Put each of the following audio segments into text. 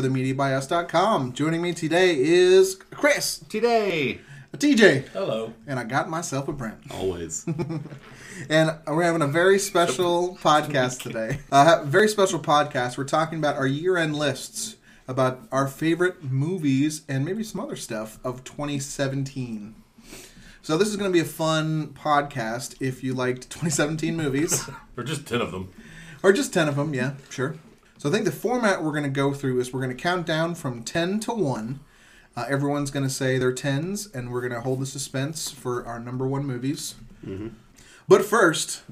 for the MediaByUs.com. Joining me today is Chris, Today. TJ, Hello. and I got myself a Brent. Always. And we're having a very special podcast today. Very special podcast. We're talking about our year end lists, about our favorite movies, and maybe some other stuff of 2017. So, this is going to be a fun podcast if you liked 2017 movies. Or just 10 of them. Or just 10 of them, yeah, sure. So I think the format we're going to go through is we're going to count down from 10 to 1. Uh, everyone's going to say their 10s, and we're going to hold the suspense for our number one movies. But first,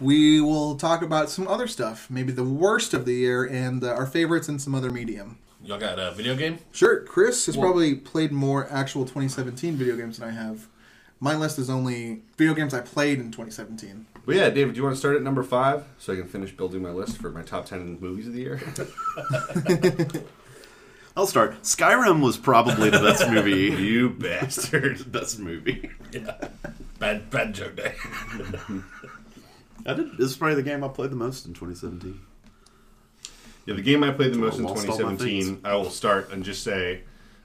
we will talk about some other stuff, maybe the worst of the year and uh, our favorites in some other medium. Y'all got a video game? Sure, Chris has Well- probably played more actual 2017 video games than I have. My list is only video games I played in 2017. Well, yeah, David, do you want to start at number five so I can finish building my list for my top 10 movies of the year? I'll start. Skyrim was probably the best movie. you bastard. best movie. Yeah. Bad, bad joke day. I did. This is probably the game I played the most in 2017. Yeah, the game I played the most in Lost all my 2017, I will start and just say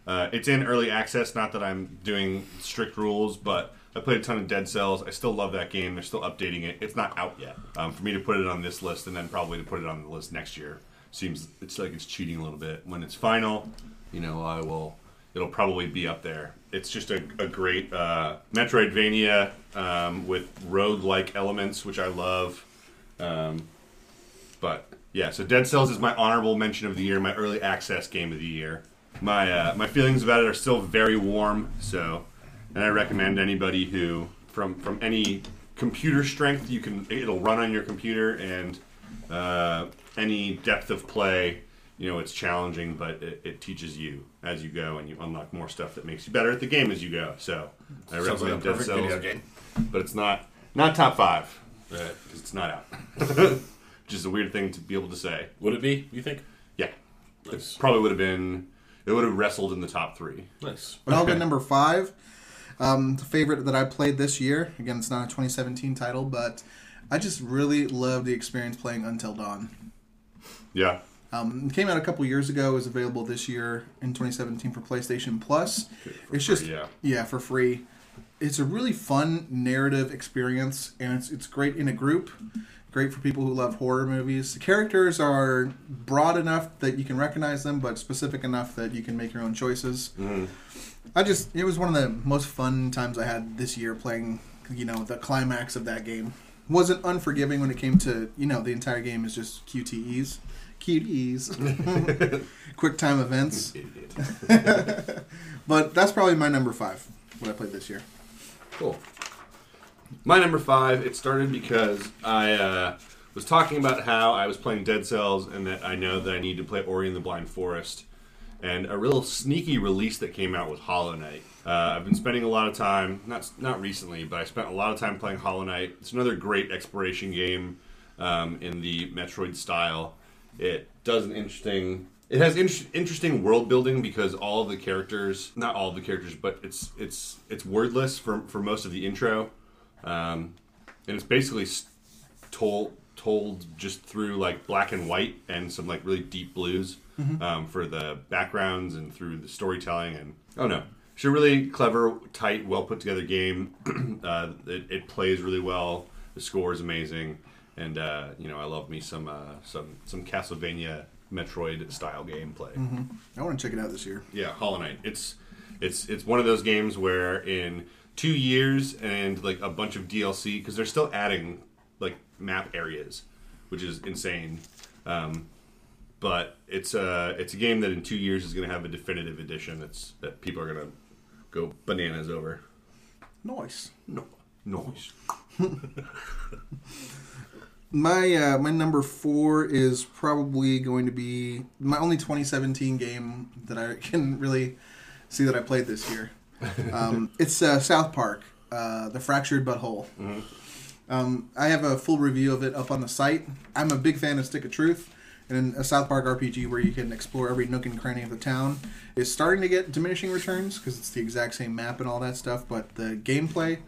uh, it's in early access. Not that I'm doing strict rules, but I played a ton of Dead Cells. I still love that game. They're still updating it. It's not out yet. Um, for me to put it on this list and then probably to put it on the list next year seems it's like it's cheating a little bit. When it's final, you know, I will. It'll probably be up there. It's just a, a great uh, Metroidvania um, with rogue-like elements, which I love. Um, but yeah, so Dead Cells is my honorable mention of the year, my early access game of the year. My uh, my feelings about it are still very warm. So, and I recommend anybody who from from any computer strength you can it'll run on your computer and uh, any depth of play. You know, it's challenging, but it, it teaches you as you go, and you unlock more stuff that makes you better at the game as you go. So, I Sounds like a recommend Dead perfect Cells, video game. but it's not not top five Right. because it's not out. Which is a weird thing to be able to say. Would it be, you think? Yeah. Nice. It probably would have been. It would have wrestled in the top three. Nice. But I'll go number five. Um, the favorite that I played this year. Again, it's not a 2017 title, but I just really love the experience playing Until Dawn. Yeah. Um, it came out a couple years ago. Is available this year in 2017 for PlayStation Plus. it's just yeah. yeah for free. It's a really fun narrative experience, and it's it's great in a group. Great for people who love horror movies. The characters are broad enough that you can recognize them, but specific enough that you can make your own choices. Mm-hmm. I just it was one of the most fun times I had this year playing. You know, the climax of that game wasn't unforgiving when it came to you know the entire game is just QTEs, QTEs, quick time events. but that's probably my number five. What I played this year. Cool. My number five. It started because I uh, was talking about how I was playing Dead Cells and that I know that I need to play Ori and the Blind Forest. And a real sneaky release that came out was Hollow Knight. Uh, I've been spending a lot of time, not not recently, but I spent a lot of time playing Hollow Knight. It's another great exploration game um, in the Metroid style. It does an interesting. It has in- interesting world building because all of the characters, not all of the characters, but it's it's it's wordless for for most of the intro, um, and it's basically told told just through like black and white and some like really deep blues um, for the backgrounds and through the storytelling and oh no. It's a really clever tight well put together game. Uh, it, it plays really well. The score is amazing. And uh, you know i love me some uh, some some castlevania metroid style gameplay. I want to check it out this year. yeah, Hollow Knight. It's it's it's one of those games where in two years and like a bunch of DLC because they're still adding like map areas, which is insane. Um, but it's a it's a game that in two years is going to have a definitive edition that's that people are going to go bananas over. Nice. No, noise. My uh, my number four is probably going to be my only 2017 game that I can really see that I played this year. Um, it's uh, South Park, uh, The Fractured But Whole. Um, I have a full review of it up on the site. I'm a big fan of Stick of Truth, and a South Park RPG where you can explore every nook and cranny of the town is starting to get diminishing returns because it's the exact same map and all that stuff. But the gameplay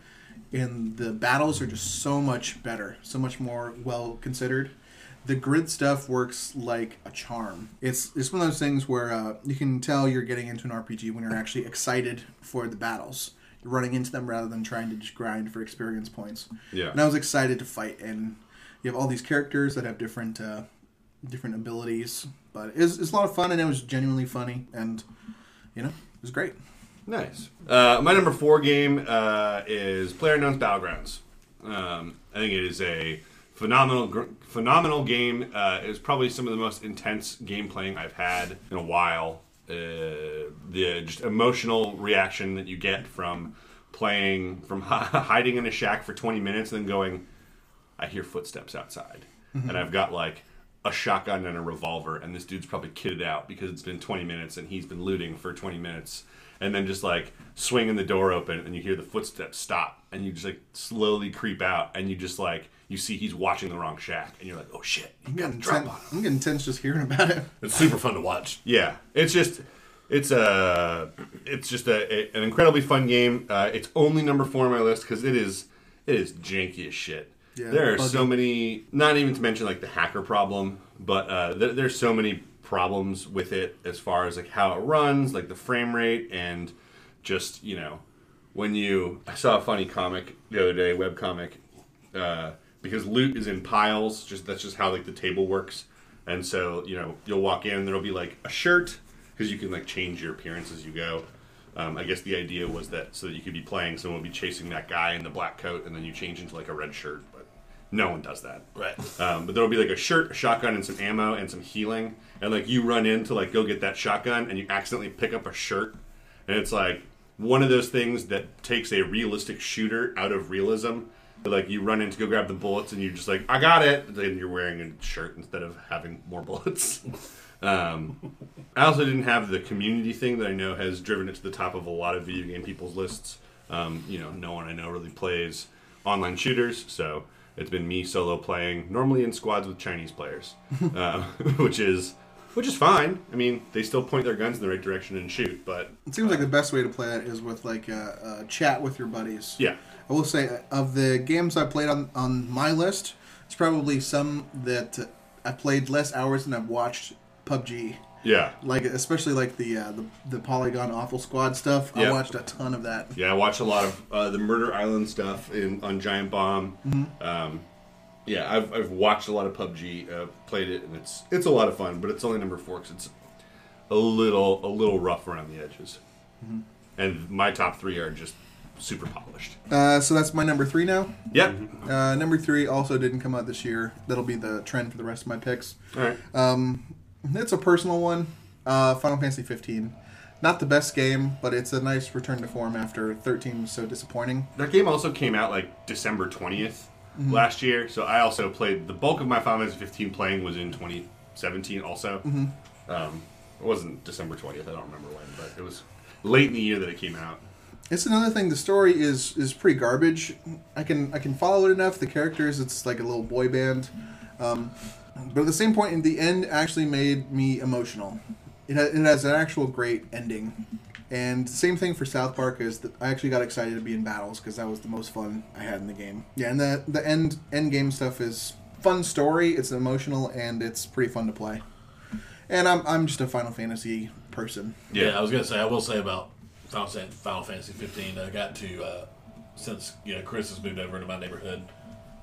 and the battles are just so much better, so much more well considered. The grid stuff works like a charm. It's it's one of those things where uh, you can tell you're getting into an RPG when you're actually excited for the battles. You're running into them rather than trying to just grind for experience points. Yeah. And I was excited to fight, and you have all these characters that have different uh, different abilities. But it's was, it was a lot of fun, and it was genuinely funny, and you know, it was great. Nice. Uh, my number four game uh, is PlayerUnknown's Battlegrounds. Um, I think it is a phenomenal, gr- phenomenal game. Uh, it is probably some of the most intense game playing I've had in a while. Uh, the just emotional reaction that you get from playing, from hiding in a shack for 20 minutes and then going, I hear footsteps outside. And I've got like a shotgun and a revolver, and this dude's probably kitted out because it's been 20 minutes and he's been looting for 20 minutes. And then just like swinging the door open, and you hear the footsteps stop, and you just like slowly creep out, and you just like, you see he's watching the wrong shack, and you're like, oh shit, you I'm got getting, drop tense, on him. I'm getting tense just hearing about it. It's super fun to watch. Yeah, it's just it's a it's just a, a- an incredibly fun game. Uh, it's only number four on my list because it is it is janky as shit. Yeah, there are buggy. so many, not even to mention like the hacker problem, but uh, there, there's so many problems with it as far as like how it runs, like the frame rate, and just you know when you. I saw a funny comic the other day, web comic, uh, because loot is in piles. Just that's just how like the table works, and so you know you'll walk in there'll be like a shirt because you can like change your appearance as you go. Um, I guess the idea was that so that you could be playing, someone would be chasing that guy in the black coat, and then you change into like a red shirt. But no one does that. Right. Um, but there'll be like a shirt, a shotgun, and some ammo and some healing. And like you run in to like go get that shotgun, and you accidentally pick up a shirt, and it's like one of those things that takes a realistic shooter out of realism. Like you run in to go grab the bullets, and you're just like, "I got it." Then you're wearing a shirt instead of having more bullets. um, I also didn't have the community thing that I know has driven it to the top of a lot of video game people's lists. Um, you know, no one I know really plays online shooters, so it's been me solo playing, normally in squads with Chinese players, uh, which is which is fine. I mean, they still point their guns in the right direction and shoot, but It seems like the best way to play it is with like a, a chat with your buddies. yeah, I will say, of the games I played on, on my list, it's probably some that I played less hours than I've watched PUBG. yeah, Like especially like the uh, the, the Polygon Awful Squad stuff. I watched a ton of that. yeah. I watched a lot of uh, the Murder Island stuff in on Giant Bomb. Mm-hmm. Um, yeah, I've, I've watched a lot of PUBG, uh, played it, and it's it's a lot of fun. But it's only number four because it's a little a little rough around the edges. Mm-hmm. And my top three are just super polished. Uh, so that's my number three now. Yep. Uh, number three also didn't come out this year. That'll be the trend for the rest of my picks. All right. Um, it's a personal one. Uh, Final Fantasy 15. Not the best game, but it's a nice return to form after 13 was so disappointing. That game also came out like December 20th Mm-hmm. last year, so I also played the bulk of my Final Fantasy 15 playing was in 2017 also. Mm-hmm. Um, it wasn't December 20th, I don't remember when, but it was late in the year that it came out. It's another thing. The story is is pretty garbage. I can I can follow it enough. The characters, it's like a little boy band. Um, but at the same point, in the end, actually made me emotional. It, ha- it has an actual great ending. And same thing for South Park is that I actually got excited to be in battles because that was the most fun I had in the game. Yeah, and the the end end game stuff is fun story. It's emotional and it's pretty fun to play. And I'm I'm just a Final Fantasy person. Yeah. I was gonna say I will say about Final, Final Fantasy 15. I got to uh, since you know Chris has moved over into my neighborhood.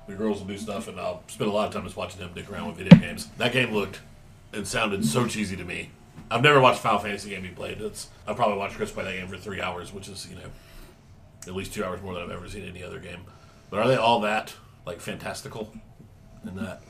The girls will do stuff, and I'll spend a lot of time just watching him dick around with video games. That game looked and sounded so cheesy to me. I've never watched Final Fantasy game he played. It's I've probably watched Chris play that game for three hours, which is you know at least two hours more than I've ever seen any other game. But are they all that like fantastical in that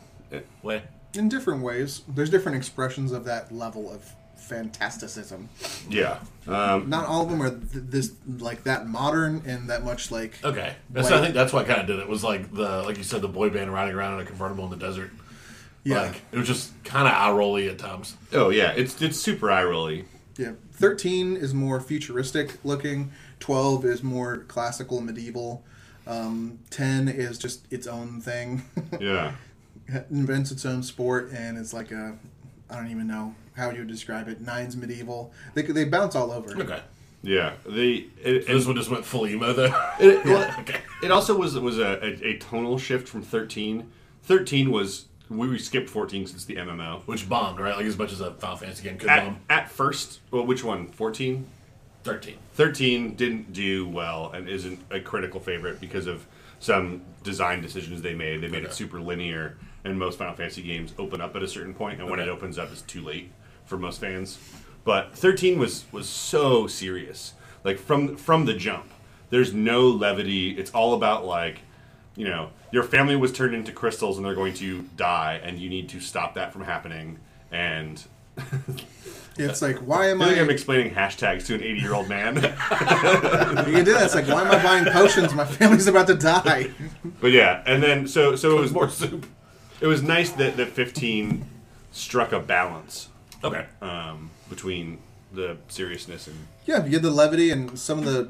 way? in different ways. There's different expressions of that level of fantasticism. Yeah. Um, Not all of them are th- this like that modern and that much like Okay, that's Like- I think that's what kind of did it. Was like the like you said the boy band riding around in a convertible in the desert. yeah Like it was just kind of eye rolly at times. oh, yeah, it's it's super eye rolly. yeah. Thirteen is more futuristic looking. Twelve is more classical medieval. Um, Ten is just its own thing. Yeah. It invents its own sport and it's like a I don't even know how would you would describe it. Nine's medieval. They they bounce all over. Okay, Yeah. The it, this one just went full emo though. It, well, okay. it also was was a, a, a tonal shift from 13. 13 was we skipped 14 since the MMO. Which bombed, right? Like as much as a Final Fantasy game could At, bomb. at first, well, which one? 14. 13. 13 didn't do well and isn't a critical favorite because of some design decisions they made. They made it super linear, and most Final Fantasy games open up at a certain point, and when it opens up, it's too late for most fans. But 13 was was so serious, like from from the jump. There's no levity. It's all about like, you know, your family was turned into crystals and they're going to die, and you need to stop that from happening. And It's like, why am I I? think I'm explaining hashtags to an 80 year old man. you can do that. It's like, why am I buying potions? My family's about to die. But yeah, and then so so it was More soup. it was nice that that 15 struck a balance Okay. um, between the seriousness and Yeah, you get the levity and some of the,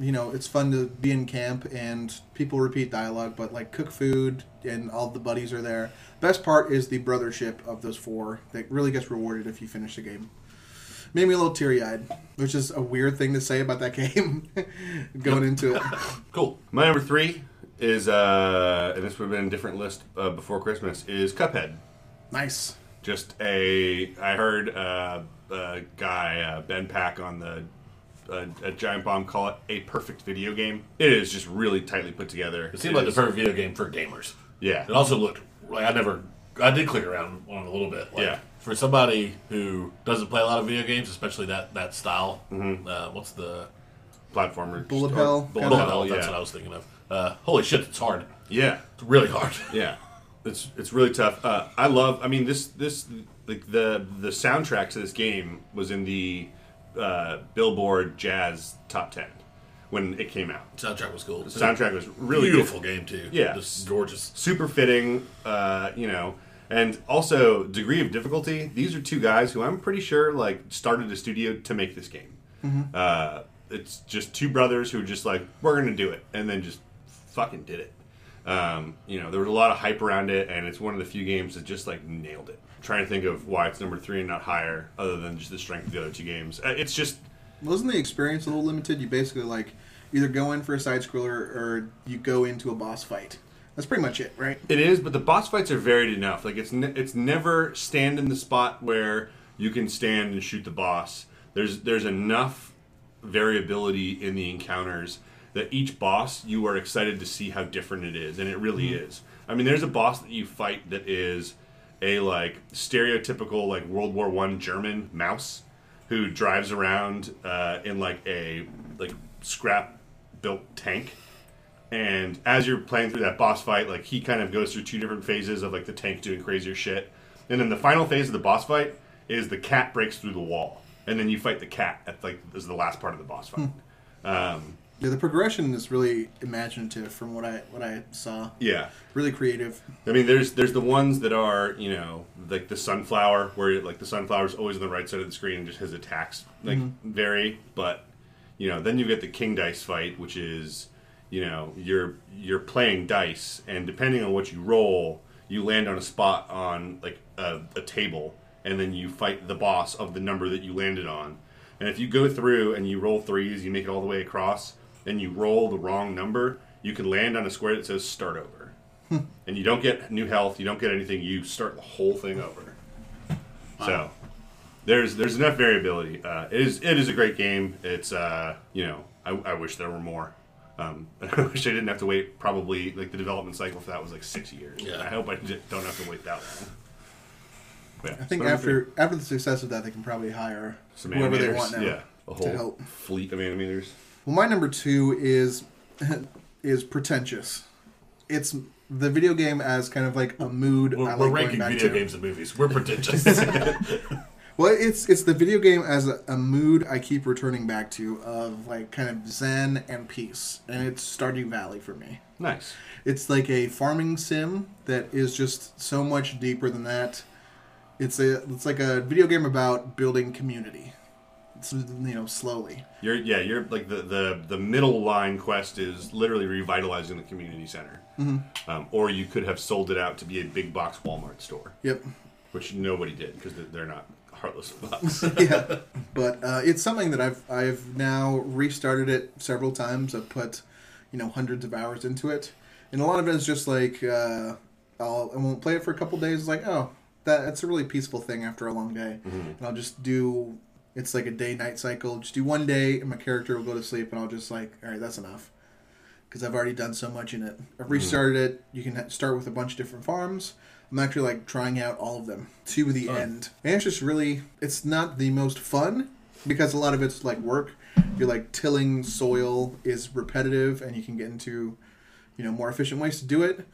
you know, it's fun to be in camp and people repeat dialogue, but like cook food and all the buddies are there. Best part is the brothership of those four that really gets rewarded if you finish the game. Made me a little teary eyed, which is a weird thing to say about that game going into it. Cool. my number three is uh and this would have been a different list uh, before Christmas is Cuphead. Nice. Just a I heard uh, a guy uh, Ben Pack on the uh, a Giant Bomb call it a perfect video game. It is just really tightly put together. It seemed like the is- perfect video game for gamers. yeah It also looked like I never. I did click around on it a little bit. Like, Yeah. For somebody who doesn't play a lot of video games, especially that that style, Mm-hmm. uh, what's the platformer Bullet Hell, Bullet Hell, Hell? That's yeah. what I was thinking of. Uh, holy shit, it's hard. yeah It's really hard. Yeah, it's it's really tough. Uh, I love. I mean, this this like the the soundtrack to this game was in the uh, Billboard Jazz Top Ten when it came out. soundtrack was cool. The soundtrack was really beautiful good. game too. Yeah. just gorgeous. super fitting. Uh, you know. And also degree of difficulty. These are two guys who I'm pretty sure like started a studio to make this game. Uh, it's just two brothers who are just like we're gonna do it, and then just fucking did it. Um, you know, there was a lot of hype around it, and it's one of the few games that just like nailed it. trying to think of why it's number three and not higher, other than just the strength of the other two games. Uh, It's just Wasn't the experience a little limited? You basically like either go in for a side scroller or you go into a boss fight. That's pretty much it, right? It is, but the boss fights are varied enough. Like it's ne- it's never stand in the spot where you can stand and shoot the boss. There's there's enough variability in the encounters that each boss you are excited to see how different it is, and it really is. I mean, there's a boss that you fight that is a like stereotypical like World War One German mouse who drives around uh, in like a like scrap built tank. And as you're playing through that boss fight, like he kind of goes through two different phases of like the tank doing crazier shit, and then the final phase of the boss fight is the cat breaks through the wall, and then you fight the cat at like is the last part of the boss fight. Um, Yeah, the progression is really imaginative from what I what I saw. yeah, Really creative. I mean, there's there's the ones that are you know like the sunflower where like the sunflower's always on the right side of the screen and just his attacks like mm-hmm. vary, but you know then you get the king dice fight, which is you know you're you're playing dice and depending on what you roll, you land on a spot on like a, a table and then you fight the boss of the number that you landed on. And if you go through and you roll threes, you make it all the way across, and you roll the wrong number, you can land on a square that says start over and you don't get new health, you don't get anything. You start the whole thing over. So there's there's enough variability. Uh, it is it is a great game. It's uh, you know I, I wish there were more. Um, I wish I didn't have to wait. Probably like the development cycle for that was like six years. Yeah. I hope I don't have to wait that long. Yeah, I think after after the success of that, they can probably hire Some whoever they want now. yeah, a whole help. fleet of animators. Well, my number two is is pretentious. It's the video game as kind of like a mood. We're, I we're like going ranking video to. games and movies. We're pretentious. Well, it's it's the video game as a, a mood I keep returning back to of like kind of zen and peace, and it's Stardew Valley for me. Nice. It's like a farming sim that is just so much deeper than that. It's a it's like a video game about building community. You know, slowly. You're yeah, you're like the the the middle line quest is literally revitalizing the community center, Mm-hmm. um, or you could have sold it out to be a big box Walmart store, Yep. which nobody did because they're not heartless fucks. yeah, but uh, it's something that I've I've now restarted it several times. I've put you know hundreds of hours into it, and a lot of it is just like uh, I'll I won't play it for a couple days. It's like oh that that's a really peaceful thing after a long day, and I'll just do. It's like a day night cycle. Just do one day, and my character will go to sleep, and I'll just like all right, that's enough. Because I've already done so much in it. I've mm-hmm. restarted it. You can start with a bunch of different farms. I'm actually like trying out all of them to the end, and it's just really. It's not the most fun because a lot of it's like work. You're like tilling soil is repetitive, and you can get into, you know, more efficient ways to do it.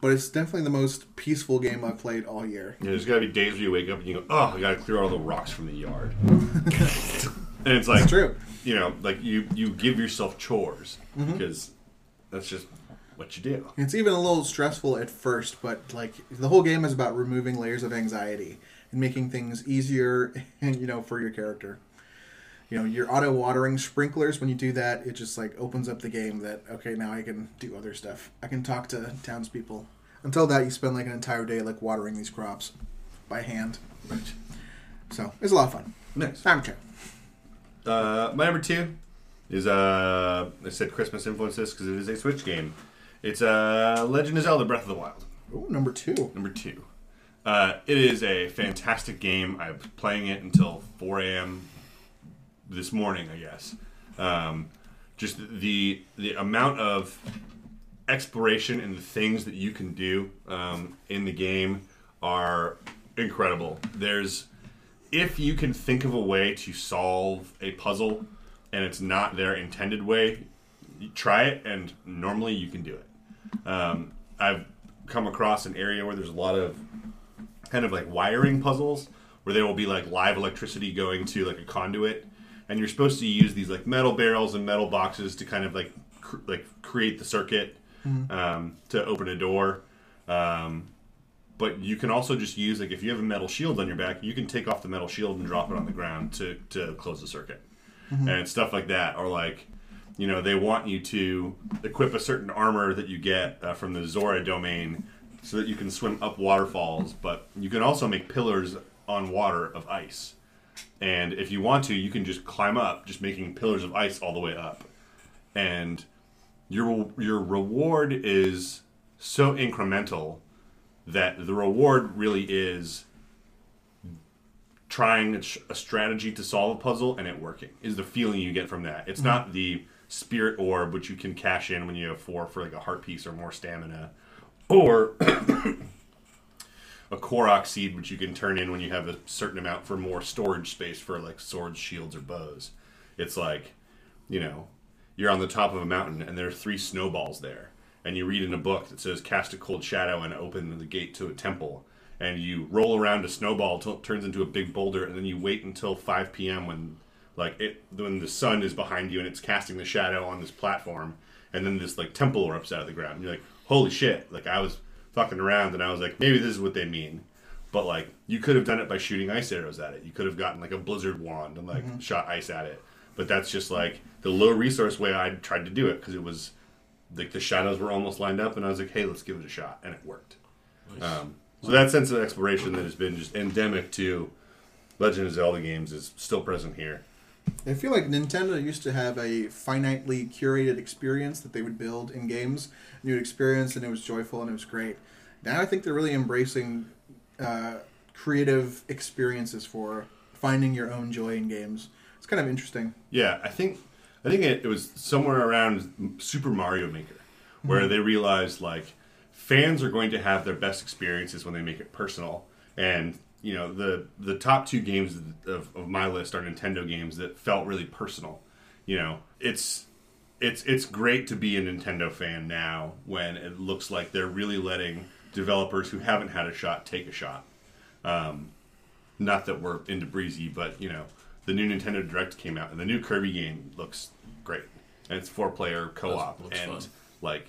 But it's definitely the most peaceful game I've played all year. Yeah, there's got to be days where you wake up and you go, "Oh, I got to clear all the rocks from the yard," and it's like, It's true. you know, like you you give yourself chores Mm-hmm. because that's just what you do. It's even a little stressful at first, but like the whole game is about removing layers of anxiety and making things easier, and you know, for your character. You know, your auto watering sprinklers. When you do that, it just like opens up the game. That okay, now I can do other stuff. I can talk to townspeople. Until that, you spend like an entire day like watering these crops by hand. So it's a lot of fun. Nice. I'm sure. Uh, my number two is uh, I said Christmas influences because it is a Switch game. It's uh, Legend of Zelda: Breath of the Wild. Ooh, number two. Number two. Uh, it is a fantastic game. I was playing it until 4 a.m. this morning, I guess. Um, just the the amount of exploration and the things that you can do um, in the game are incredible. There's if you can think of a way to solve a puzzle and it's not their intended way, try it, and normally you can do it. Um, I've come across an area where there's a lot of kind of like wiring puzzles where there will be like live electricity going to like a conduit, and you're supposed to use these like metal barrels and metal boxes to kind of like cr- like create the circuit um, to open a door. Um, but you can also just use like if you have a metal shield on your back, you can take off the metal shield and drop it on the ground to to close the circuit, and stuff like that. Or like, you know, they want you to equip a certain armor that you get uh, from the Zora domain, so that you can swim up waterfalls. But you can also make pillars on water of ice, and if you want to, you can just climb up, just making pillars of ice all the way up, and your your reward is so incremental that the reward really is trying a, a strategy to solve a puzzle and it working is the feeling you get from that. It's mm-hmm. not the spirit orb which you can cash in when you have four for like a heart piece or more stamina or a korok seed which you can turn in when you have a certain amount for more storage space for like swords shields or bows. It's like you know you're on the top of a mountain and there are three snowballs there and you read in a book that says cast a cold shadow and open the gate to a temple and you roll around a snowball till it turns into a big boulder and then you wait until 5 p.m when like it when the sun is behind you and it's casting the shadow on this platform and then this like temple erupts out of the ground and you're like holy shit like i was fucking around and i was like maybe this is what they mean. But like you could have done it by shooting ice arrows at it. You could have gotten like a blizzard wand and like shot ice at it. But that's just like the low resource way i tried to do it because it was like the shadows were almost lined up and i was like hey let's give it a shot and it worked. Um, so that sense of exploration that has been just endemic to legend of zelda games is still present here I feel like Nintendo used to have a finitely curated experience that they would build in games. And you would experience, and it was joyful and it was great. Now I think they're really embracing uh, creative experiences for finding your own joy in games. It's kind of interesting. Yeah, I think I think it, it was somewhere around Super Mario Maker where they realized like fans are going to have their best experiences when they make it personal, and you know the the top two games of, of my list are Nintendo games that felt really personal. You know, it's it's it's great to be a Nintendo fan now when it looks like they're really letting developers who haven't had a shot take a shot. Um, not that we're into breezy, but you know, the new Nintendo Direct came out, and the new Kirby game looks great, and it's four player co op, and fun. like,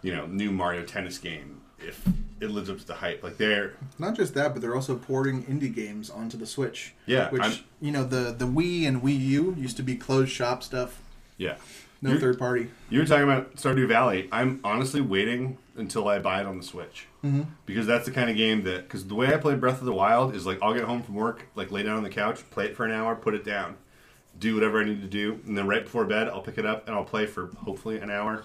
you know, new Mario Tennis game. If it lives up to the hype, like they're Not just that, but they're also porting indie games onto the Switch. Yeah, which I'm- you know the the Wii and Wii U used to be closed shop stuff, yeah. no You're- third party. You were talking about Stardew Valley. I'm honestly waiting until I buy it on the Switch mm-hmm. because that's the kind of game that because the way I play Breath of the Wild is like I'll get home from work, like lay down on the couch, play it for an hour, put it down, do whatever I need to do, and then right before bed I'll pick it up and I'll play for hopefully an hour,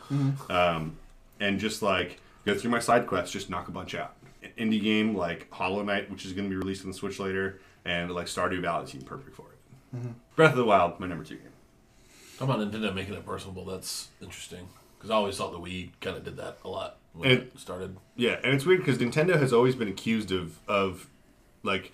um, and just like go through my side quests, just knock a bunch out. An indie game like Hollow Knight, which is going to be released on the Switch later, and like Stardew Valley seem perfect for it. Mm-hmm. Breath of the Wild, my number two game. Talking about Nintendo making it personable, that's interesting. Because I always thought the Wii kind of did that a lot when And- it started. Yeah, and it's weird because Nintendo has always been accused of of like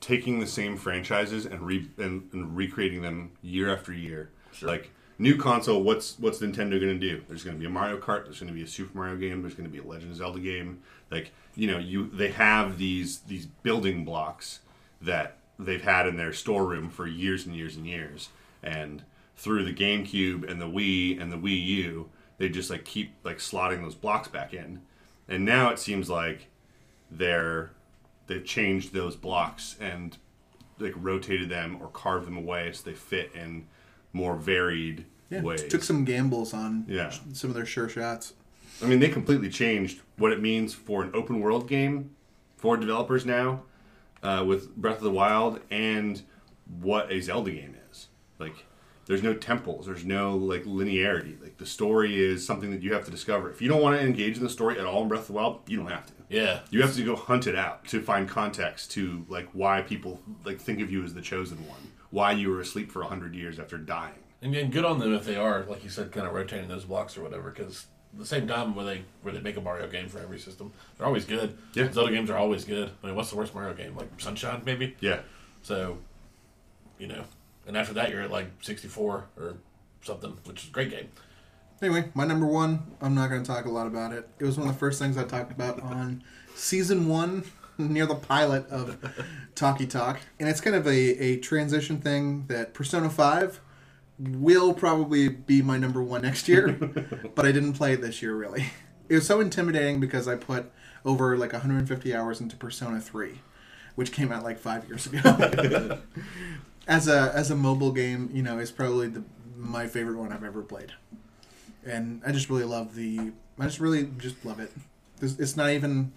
taking the same franchises and re and, and recreating them year after year. Like new console, what's what's Nintendo going to do? There's going to be a Mario Kart. There's going to be a Super Mario game. There's going to be a Legend of Zelda game. Like you know, you they have these these building blocks that they've had in their storeroom for years and years and years, and through the GameCube and the Wii and the Wii U, they just like keep like slotting those blocks back in, and now it seems like they're they've changed those blocks and like rotated them or carved them away so they fit in more varied Yeah, ways. took some gambles on Yeah. sh- some of their sure shots. I mean, they completely changed what it means for an open world game for developers now uh, with Breath of the Wild and what a Zelda game is. Like, there's no temples, there's no like linearity. Like, the story is something that you have to discover. If you don't want to engage in the story at all in Breath of the Wild, you don't have to. Yeah. You have to go hunt it out to find context to like why people like think of you as the chosen one, why you were asleep for hundred years after dying. And, and good on them if they are, like you said, kind of rotating those blocks or whatever. Because the same time, where they where they make a Mario game for every system, they're always good. Yeah. Zelda games are always good. I mean, what's the worst Mario game? Like Sunshine, maybe. Yeah, So, you know, and after that, you're at like 64 or something, which is a great game. Anyway, my number one, I'm not going to talk a lot about it. It was one of the first things I talked about on season one, near the pilot of Talkie Talk. And it's kind of a, a transition thing that Persona 5 will probably be my number one next year, but I didn't play it this year, really. It was so intimidating because I put over like 150 hours into Persona 3, which came out like five years ago. as a as a mobile game, you know, it's probably the my favorite one I've ever played and I just really love the. I just really just love it. It's, it's not even.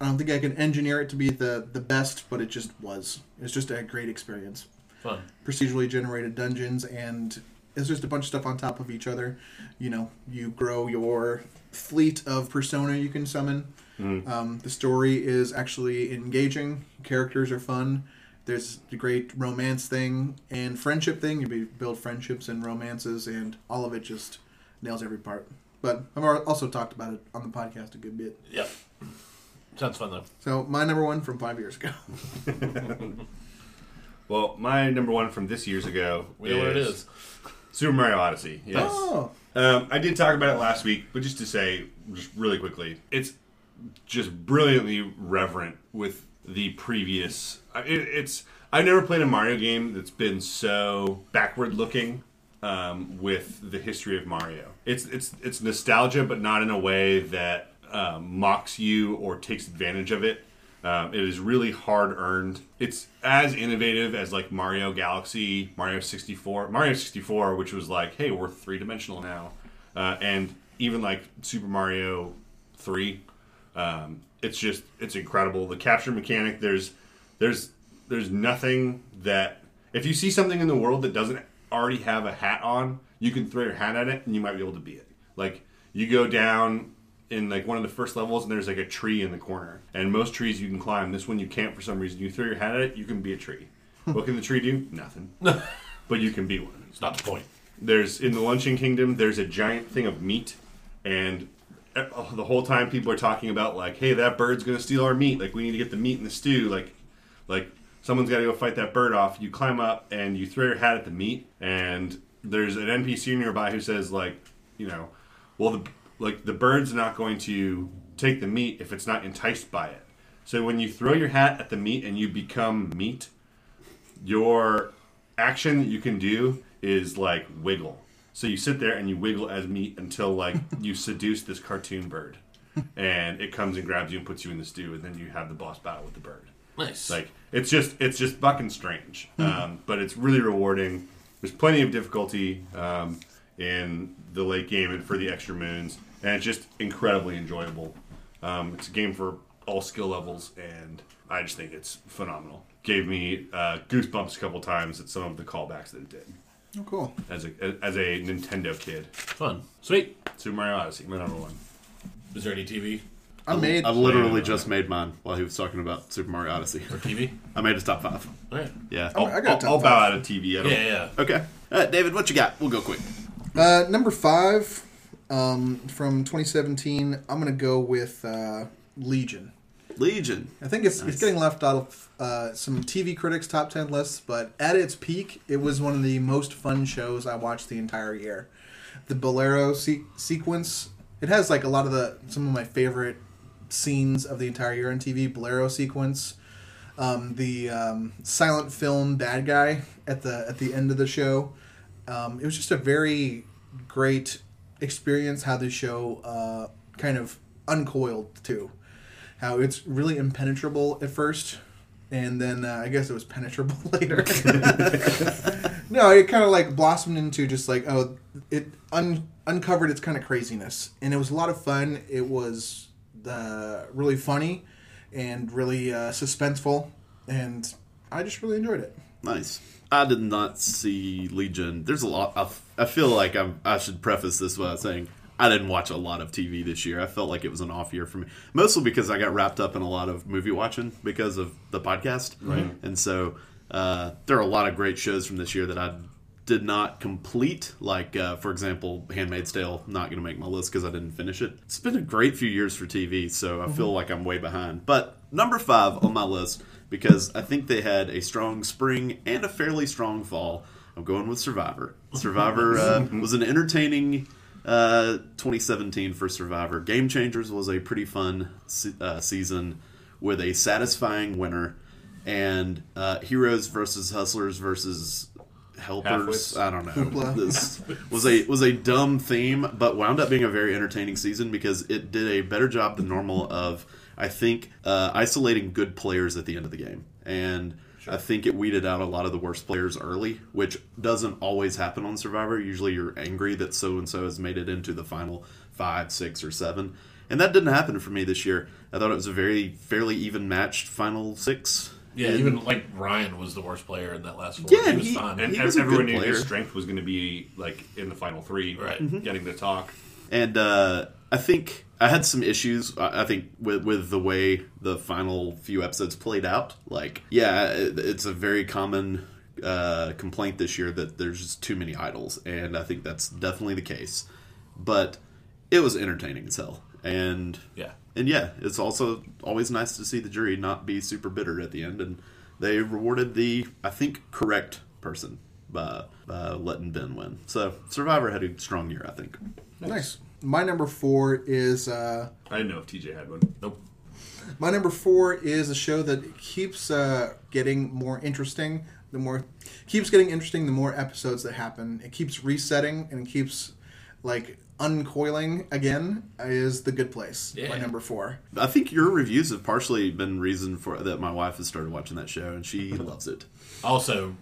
I don't think I can engineer it to be the the best, but it just was. It's just a great experience. Fun. Procedurally generated dungeons, and it's just a bunch of stuff on top of each other. You know, you grow your fleet of persona you can summon. Um, the story is actually engaging. Characters are fun. There's the great romance thing and friendship thing. You build friendships and romances, and all of it just nails every part. But I've also talked about it on the podcast a good bit. Yep. Sounds fun though. So my number one from five years ago. Well, my number one from this years ago We know what it is. Super Mario Odyssey. Yes. Oh, Um, I did talk about it last week, but just to say, just really quickly, it's just brilliantly reverent with the previous. I- It, it's I've never played a Mario game that's been so backward looking um, with the history of Mario. It's it's it's nostalgia, but not in a way that um, mocks you or takes advantage of it. Um, it is really hard earned. It's as innovative as like Mario Galaxy, Mario 64, Mario 64, which was like, hey, we're three dimensional now, uh, and even like Super Mario 3. Um, it's just it's incredible. The capture mechanic. There's there's there's nothing that if you see something in the world that doesn't already have a hat on, you can throw your hat at it and you might be able to beat it. Like you go down in like one of the first levels and there's like a tree in the corner. And most trees you can climb. This one you can't for some reason. You throw your hat at it, you can be a tree. what can the tree do? Nothing. but you can be one. It's not the point. There's in the Luncheon Kingdom. There's a giant thing of meat, and uh, the whole time people are talking about like, "Hey, that bird's gonna steal our meat. Like, we need to get the meat in the stew. Like, like someone's got to go fight that bird off." You climb up and you throw your hat at the meat, and there's an NPC nearby who says like, you know, well the like the bird's not going to take the meat if it's not enticed by it. So when you throw your hat at the meat and you become meat, your action that you can do is like wiggle. So you sit there and you wiggle as meat until like you seduce this cartoon bird, and it comes and grabs you and puts you in the stew, and then you have the boss battle with the bird. Nice. Like it's just it's just fucking strange, um, but it's really rewarding. There's plenty of difficulty um, in the late game and for the extra moons, and it's just incredibly enjoyable. Um, it's a game for all skill levels, and I just think it's phenomenal. Gave me uh, goosebumps a couple times at some of the callbacks that it did oh cool. as a as a Nintendo kid. fun. Sweet. Super Mario Odyssey, my number one. Is there any TV I made. I literally just made mine while he was talking about Super Mario Odyssey. or TV? I made his top five. All right. Yeah. I got a I'll, top I'll bow five. out of TV. I don't, Yeah, yeah. Okay. Uh, David, what you got? We'll go quick. Uh, number five um, from 2017. I'm gonna go with uh, Legion. Legion. I think it's it's getting left out of uh, some TV critics' top ten lists, but at its peak, it was one of the most fun shows I watched the entire year. The Bolero se- sequence. It has like a lot of the some of my favorite scenes of the entire year on TV. Bolero sequence. Um, the um, silent film bad guy at the at the end of the show. Um, it was just a very great experience how the show uh, kind of uncoiled too. How it's really impenetrable at first, and then uh, I guess it was penetrable later. no, it kind of like blossomed into just like oh, it un- uncovered its kind of craziness, and it was a lot of fun. It was uh, really funny and really uh, suspenseful, and I just really enjoyed it. Nice. I did not see Legion. There's a lot. I, I feel like I'm, I should preface this by saying I didn't watch a lot of TV this year. I felt like it was an off year for me, mostly because I got wrapped up in a lot of movie watching because of the podcast. Right. And so uh, there are a lot of great shows from this year that I did not complete. Like, uh, for example, Handmaid's Tale, not going to make my list because I didn't finish it. It's been a great few years for TV, so I feel like I'm way behind. But number five on my list, because I think they had a strong spring and a fairly strong fall, I'm going with Survivor. Survivor uh, was an entertaining uh, 2017 for Survivor. Game Changers was a pretty fun se- uh, season with a satisfying winner. And uh, Heroes versus Hustlers versus helpers. Halfwits. I don't know. Hoopla. This was a was a dumb theme, but wound up being a very entertaining season because it did a better job than normal of I think uh, isolating good players at the end of the game, and I think it weeded out a lot of the worst players early, which doesn't always happen on Survivor. Usually, you're angry that so and so has made it into the final five, six, or seven. And that didn't happen for me this year. I thought it was a very fairly even matched final six. Yeah, And- even like Ryan was the worst player in that last four. Yeah, he was he- fine. And was everyone knew his strength was going to be like in the final three, Right. Mm-hmm. Getting the talk. And uh, I think I had some issues. I think with with the way the final few episodes played out. Like, yeah, it, it's a very common uh, complaint this year that there's just too many idols, and I think that's definitely the case. But it was entertaining as hell, and yeah. and yeah, it's also always nice to see the jury not be super bitter at the end, and they rewarded the I think correct person by, by letting Ben win. So Survivor had a strong year, I think. Nice. My number four is uh, I didn't know if TJ had one. Nope. my number four is a show that keeps uh, getting more interesting. The more keeps getting interesting, the more episodes that happen. It keeps resetting and it keeps like uncoiling again. Is the Good Place? My number four. I think your reviews have partially been reason for that. My wife has started watching that show and she loves it. Also,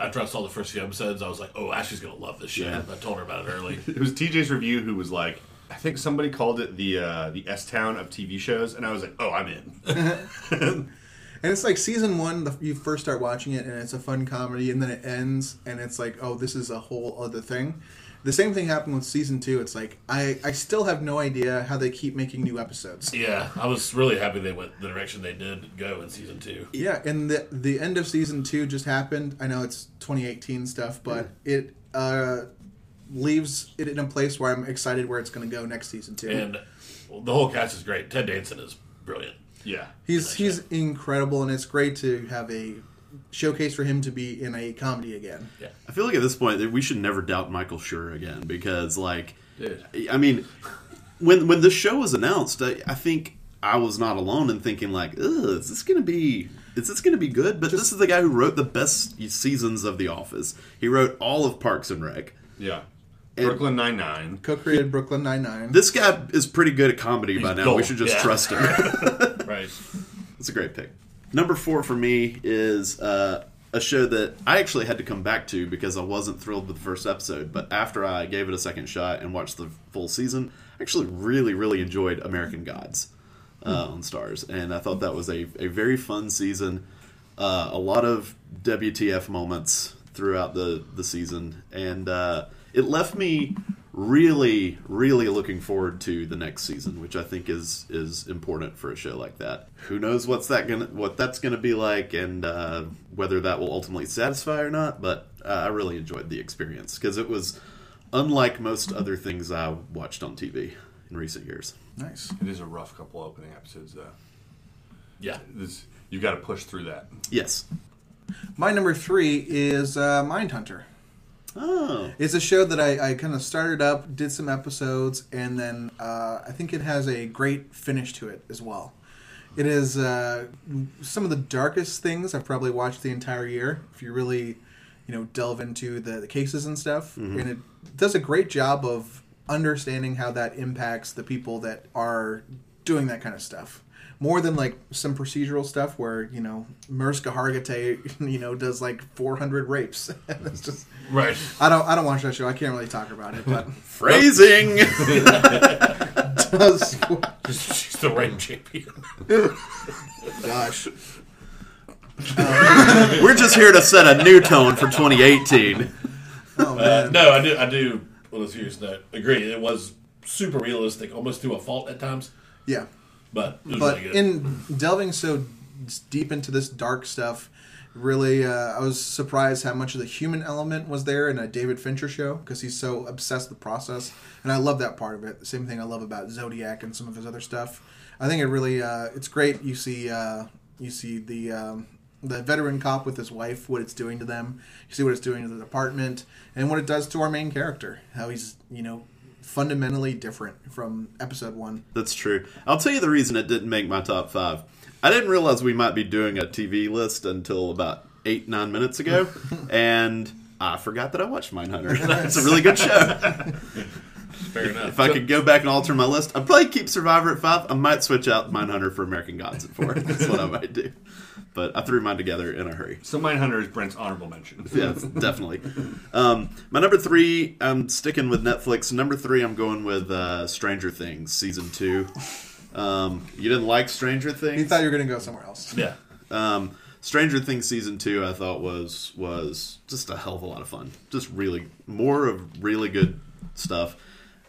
after I saw the first few episodes, I was like, "Oh, Ashley's gonna love this shit." Yeah. I told her about it early. It was TJ's review who was like, I think somebody called it the uh, the S Town of TV shows, and I was like, oh, I'm in. And it's like season one, the, you first start watching it, and it's a fun comedy, and then it ends, and it's like, oh, this is a whole other thing. The same thing happened with season two. It's like I, I still have no idea how they keep making new episodes. Yeah, I was really happy they went the direction they did go in season two. Yeah, and the the end of season two just happened. I know it's 2018 stuff, but it uh, leaves it in a place where I'm excited where it's going to go next season two. And the whole cast is great. Ted Danson is brilliant. Yeah. he's he's incredible, and it's great to have a showcase for him to be in a comedy again. Yeah. I feel like at this point that we should never doubt Michael Schur again because, like, Dude. I mean, when when the show was announced, I, I think I was not alone in thinking like, is this going to be is this going to be good? But this is the guy who wrote the best seasons of The Office. He wrote all of Parks and Rec. Yeah. And- Brooklyn Nine Nine. Co-created Brooklyn Nine Nine. This guy is pretty good at comedy by now. gold, We should just yeah. trust him. Right. It's a great pick. Number four for me is uh, a show that I actually had to come back to because I wasn't thrilled with the first episode. But after I gave it a second shot and watched the full season, I actually really, really enjoyed American Gods uh, on Starz. And I thought that was a, a very fun season. Uh, a lot of WTF moments throughout the, the season. And uh, it left me really, really looking forward to the next season, which I think is is important for a show like that. Who knows what's that gonna what that's gonna be like, and uh, whether that will ultimately satisfy or not. But uh, I really enjoyed the experience because it was unlike most other things I watched on TV in recent years. Nice. It is a rough couple opening episodes, though. Yeah. This, you got to push through that. Yes. My number three is uh, Mindhunter. Oh, It's a show that I, I kind of started up, did some episodes, and then uh, I think it has a great finish to it as well. It is uh, some of the darkest things I've probably watched the entire year. If you really, you know, delve into the, the cases and stuff, and it does a great job of understanding how that impacts the people that are doing that kind of stuff. More than like some procedural stuff where you know Mariska Hargitay, you know, does like 400 rapes. it's just Right. I don't I don't watch that show. I can't really talk about it, but phrasing. does She's the rape champion. gosh. We're just here to set a new tone for 2018. Oh Uh, no, I do. I do. Well, let's serious note. Agree. It was super realistic, almost to a fault at times, Yeah. But But really in delving so deep into this dark stuff, really uh, I was surprised how much of the human element was there in a David Fincher show because he's so obsessed with the process, and I love that part of it. The same thing I love about Zodiac and some of his other stuff. I think it really uh, it's great. You see uh, you see the um, the veteran cop with his wife, what it's doing to them. You see what it's doing to the department, and what it does to our main character. How he's you know fundamentally different from episode one. That's true. I'll tell you the reason it didn't make my top five. I didn't realize we might be doing a TV list until about eight, nine minutes ago, and I forgot that I watched Mindhunter. it's a really good show. Fair enough. If I could go back and alter my list, I'd probably keep Survivor at five. I might switch out Mindhunter for American Gods at four. That's what I might do. But I threw mine together in a hurry. So Mindhunter is Brent's honorable mention. Yeah, definitely. Um, my number three, I'm sticking with Netflix. Number three, I'm going with uh, Stranger Things season two. Um, you didn't like Stranger Things? You thought you were going to go somewhere else. yeah. Um, Stranger Things season two, I thought was was just a hell of a lot of fun. Just really more of really good stuff.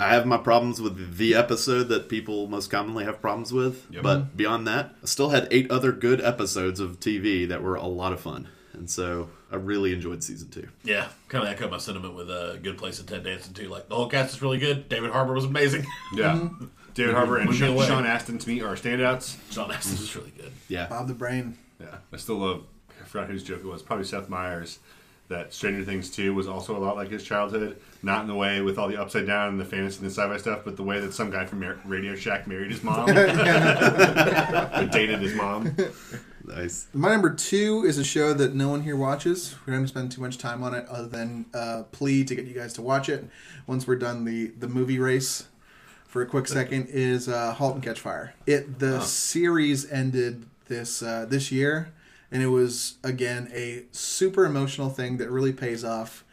I have my problems with the episode that people most commonly have problems with, Yep. but beyond that, I still had eight other good episodes of TV that were a lot of fun, and so I really enjoyed season two. Yeah, kind of echo my sentiment with a uh, Good Place and Ted Danson too. Like the whole cast is really good. David Harbour was amazing. Yeah. David Harbour and Moving Sean, away. Sean Astin to me are standouts. John Astin is really good. Yeah, Bob the Brain. Yeah. I still love, I forgot whose joke it was, probably Seth Meyers, that Stranger Things 2 was also a lot like his childhood. Not in the way with all the upside down and the fantasy and the sci fi stuff, but the way that some guy from Mar- Radio Shack married his mom. or dated his mom. nice. My number two is a show that no one here watches. We're not going to spend too much time on it other than uh, plea to get you guys to watch it. Once we're done the, the movie race for a quick second is uh, Halt and Catch Fire. It the series ended this uh, this year, and it was again a super emotional thing that really pays off.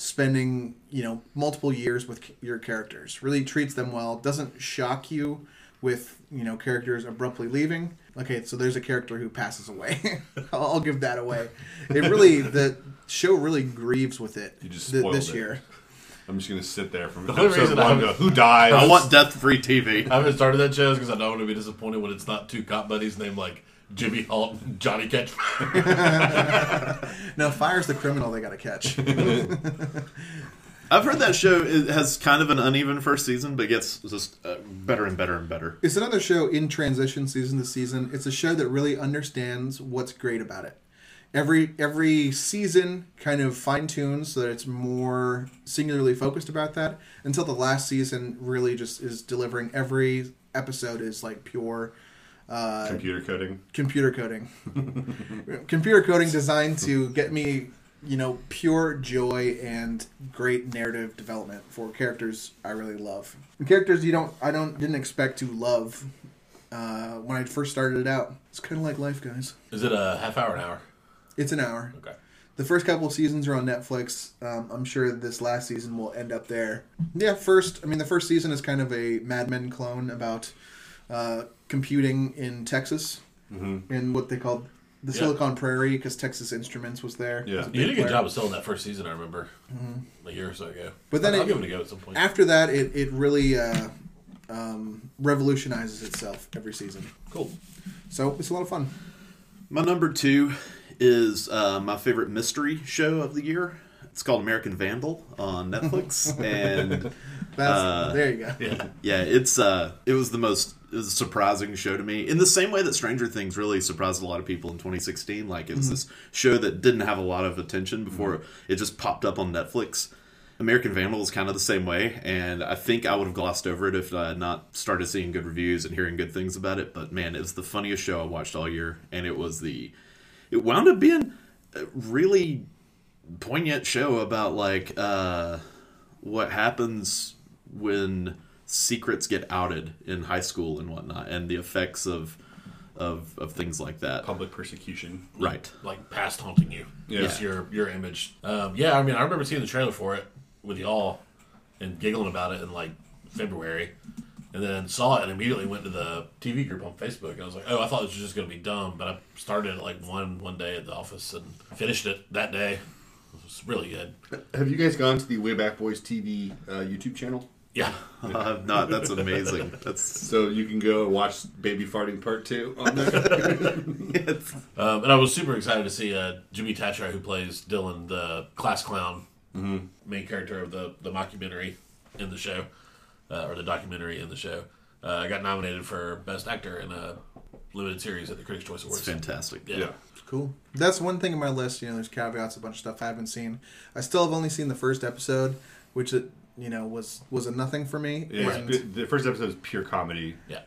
Spending you know multiple years with your characters really treats them well. Doesn't shock you with you know characters abruptly leaving. Okay, so there's a character who passes away. I'll I'll give that away. It really the show really grieves with it You just th- this it. year. I'm just going to sit there from only episode reason I one and go, who dies? I want death-free TV. I haven't started that show because I don't want to be disappointed when it's not two cop buddies named like Jimmy Halt and Johnny Catch. No, fire's the criminal they got to catch. I've heard that show is- has kind of an uneven first season, but gets just uh, better and better and better. It's another show in transition season to season. It's a show that really understands what's great about it. Every every season kind of fine tunes so that it's more singularly focused about that until the last season really just is delivering every episode is like pure uh, Computer coding. computer coding. computer coding designed to get me, you know, pure joy and great narrative development for characters I really love. And characters you don't, I don't, didn't expect to love uh, when I first started it out. It's kind of like life, guys. Is it a half hour, an hour? It's an hour. Okay. The first couple of seasons are on Netflix. Um, I'm sure this last season will end up there. Yeah, first, I mean, the first season is kind of a Mad Men clone about uh, computing in Texas Mm-hmm. and what they called the Yeah. Silicon Prairie because Texas Instruments was there. Yeah. It was You did a good player. job of selling that first season. I remember a year or so ago. But then I'll it- give it a go at some point. After that, it it really uh, um, revolutionizes itself every season. cool. So it's a lot of fun. My number two is uh, my favorite mystery show of the year. It's called American Vandal on Netflix, and That's Uh, there you go. Yeah. yeah, it's uh, it was the most it was a surprising show to me. In the same way that Stranger Things really surprised a lot of people in 2016. Like it was this show that didn't have a lot of attention before it just popped up on Netflix. American Vandal is kind of the same way, and I think I would have glossed over it if I had not started seeing good reviews and hearing good things about it. But man, it was the funniest show I watched all year, and it was the it wound up being a really poignant show about like uh, what happens when secrets get outed in high school and whatnot, and the effects of of, of things like that. Public persecution. Right. Like past haunting you. Yeah. It's your your image. Um, yeah, I mean, I remember seeing the trailer for it with y'all and giggling about it in like February, and then saw it and immediately went to the TV group on Facebook. And I was like, oh, I thought this was just going to be dumb, but I started at like one one day at the office and finished it that day. It was really good. Have you guys gone to the Wayback Boys TV uh, YouTube channel? Yeah. Uh, not that's amazing. That's So you can go and watch Baby Farting Part 2 on there. Um, and I was super excited to see uh, Jimmy Tatro, who plays Dylan, the class clown, main character of the, the mockumentary in the show, uh, or the documentary in the show. Uh, I got nominated for Best Actor in a limited series at the Critics' Choice Awards. fantastic. Yeah. yeah. Cool. That's one thing in my list. You know, there's caveats, a bunch of stuff I haven't seen. I still have only seen the first episode, which it you know was was a nothing for me. Yeah, And- the first episode is pure comedy. Yeah.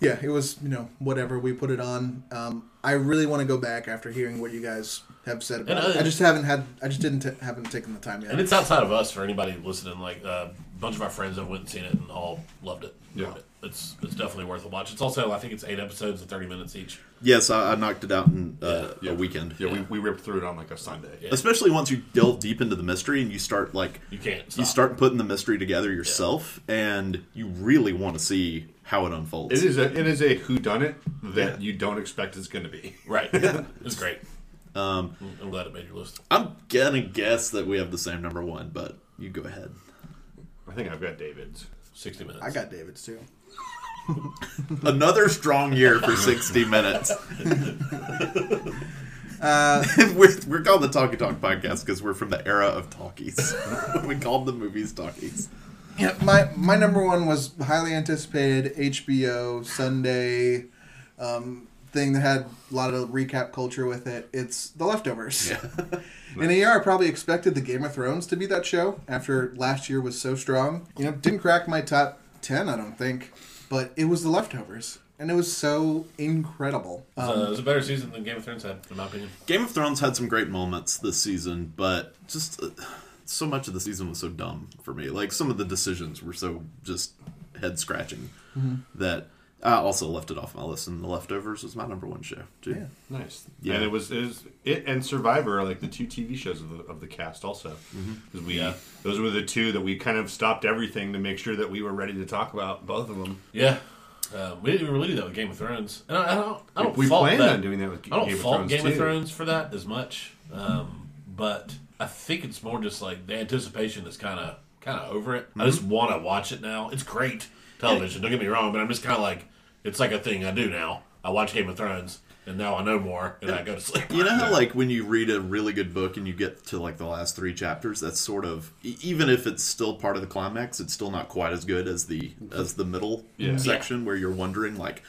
yeah, it was you know whatever we put it on. Um, I really want to go back after hearing what you guys have said about And, it. uh, I just haven't had. I just didn't t- haven't taken the time yet. And it's outside of us for anybody listening. Like uh, a bunch of our friends have went and seen it and all loved it. Yeah. Loved it. It's it's definitely worth a watch. It's also I think it's eight episodes of thirty minutes each. Yes, I, I knocked it out in uh, Yeah. a weekend. Yeah, Yeah. We, we ripped through it on like a Sunday. Yeah. Especially once you delve deep into the mystery and you start like You can't. you start putting the mystery together yourself, and you really want to see how it unfolds. It is a it is a who done it that Yeah. you don't expect it's going to be. Right. It's great. Um, I'm glad it made your list. I'm gonna guess that we have the same number one, but you go ahead. I think I've got David's. Sixty minutes. I got David's too. Another strong year for 60 minutes. Uh, we're, we're called the Talkie Talk podcast because we're from the era of talkies. we called the movies talkies. Yeah, my my number one was highly anticipated HBO Sunday um, thing that had a lot of recap culture with it. It's The Leftovers. In a year, I probably expected the Game of Thrones to be that show after last year was so strong. You know, didn't crack my top ten, I don't think, but it was The Leftovers, and it was so incredible. Uh, Um, it was a better season than Game of Thrones had, in my opinion. Game of Thrones had some great moments this season, but just uh, so much of the season was so dumb for me. Like some of the decisions were so just head scratching that I also left it off my list. And The Leftovers was my number one show. Too. Yeah. Nice. Yeah. And it was, it was it and Survivor are like the two TV shows of the, of the cast also. Because we Yeah. those were the two that we kind of stopped everything to make sure that we were ready to talk about both of them. Yeah. Um, we didn't really do that with Game of Thrones. And I, I don't. I don't we fault planned that. on doing that with I don't Game of fault Thrones Game too. of Thrones for that as much, um, but I think it's more just like the anticipation is kind of kind of over it. I just Mm-hmm. want to watch it now. It's great television. Don't get me wrong, but I'm just kind of like it's like a thing I do now. I watch Game of Thrones, and now I know more, and I go to sleep. You know how like when you read a really good book and you get to like the last three chapters, that's sort of e- even if it's still part of the climax, it's still not quite as good as the as the middle Yeah. section where you're wondering like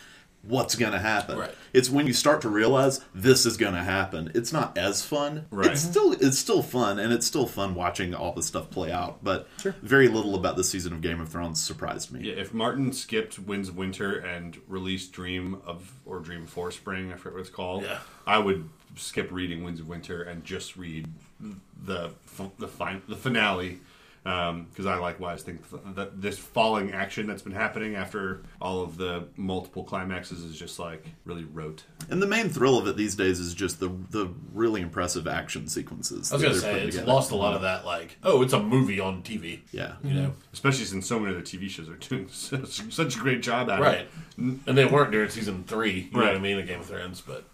what's gonna happen. Right. It's when you start to realize this is gonna happen. It's not as fun. Right. It's mm-hmm. still it's still fun and it's still fun watching all this stuff play out. But very little about this season of Game of Thrones surprised me. Yeah, if Martin skipped Winds of Winter and released Dream of or Dream Before Spring, I forget what it's called. Yeah. I would skip reading Winds of Winter and just read the the fin- the finale Um, because I likewise think that this falling action that's been happening after all of the multiple climaxes is just like really rote. And the main thrill of it these days is just the the really impressive action sequences. I was gonna say it's together. lost a lot of that. Like, oh, it's a movie on TV. Yeah. You know, mm-hmm. Especially since so many of the TV shows are doing such, such a great job at right? it. And they weren't during season three. You know what I Right. mean? Of Game of Thrones, but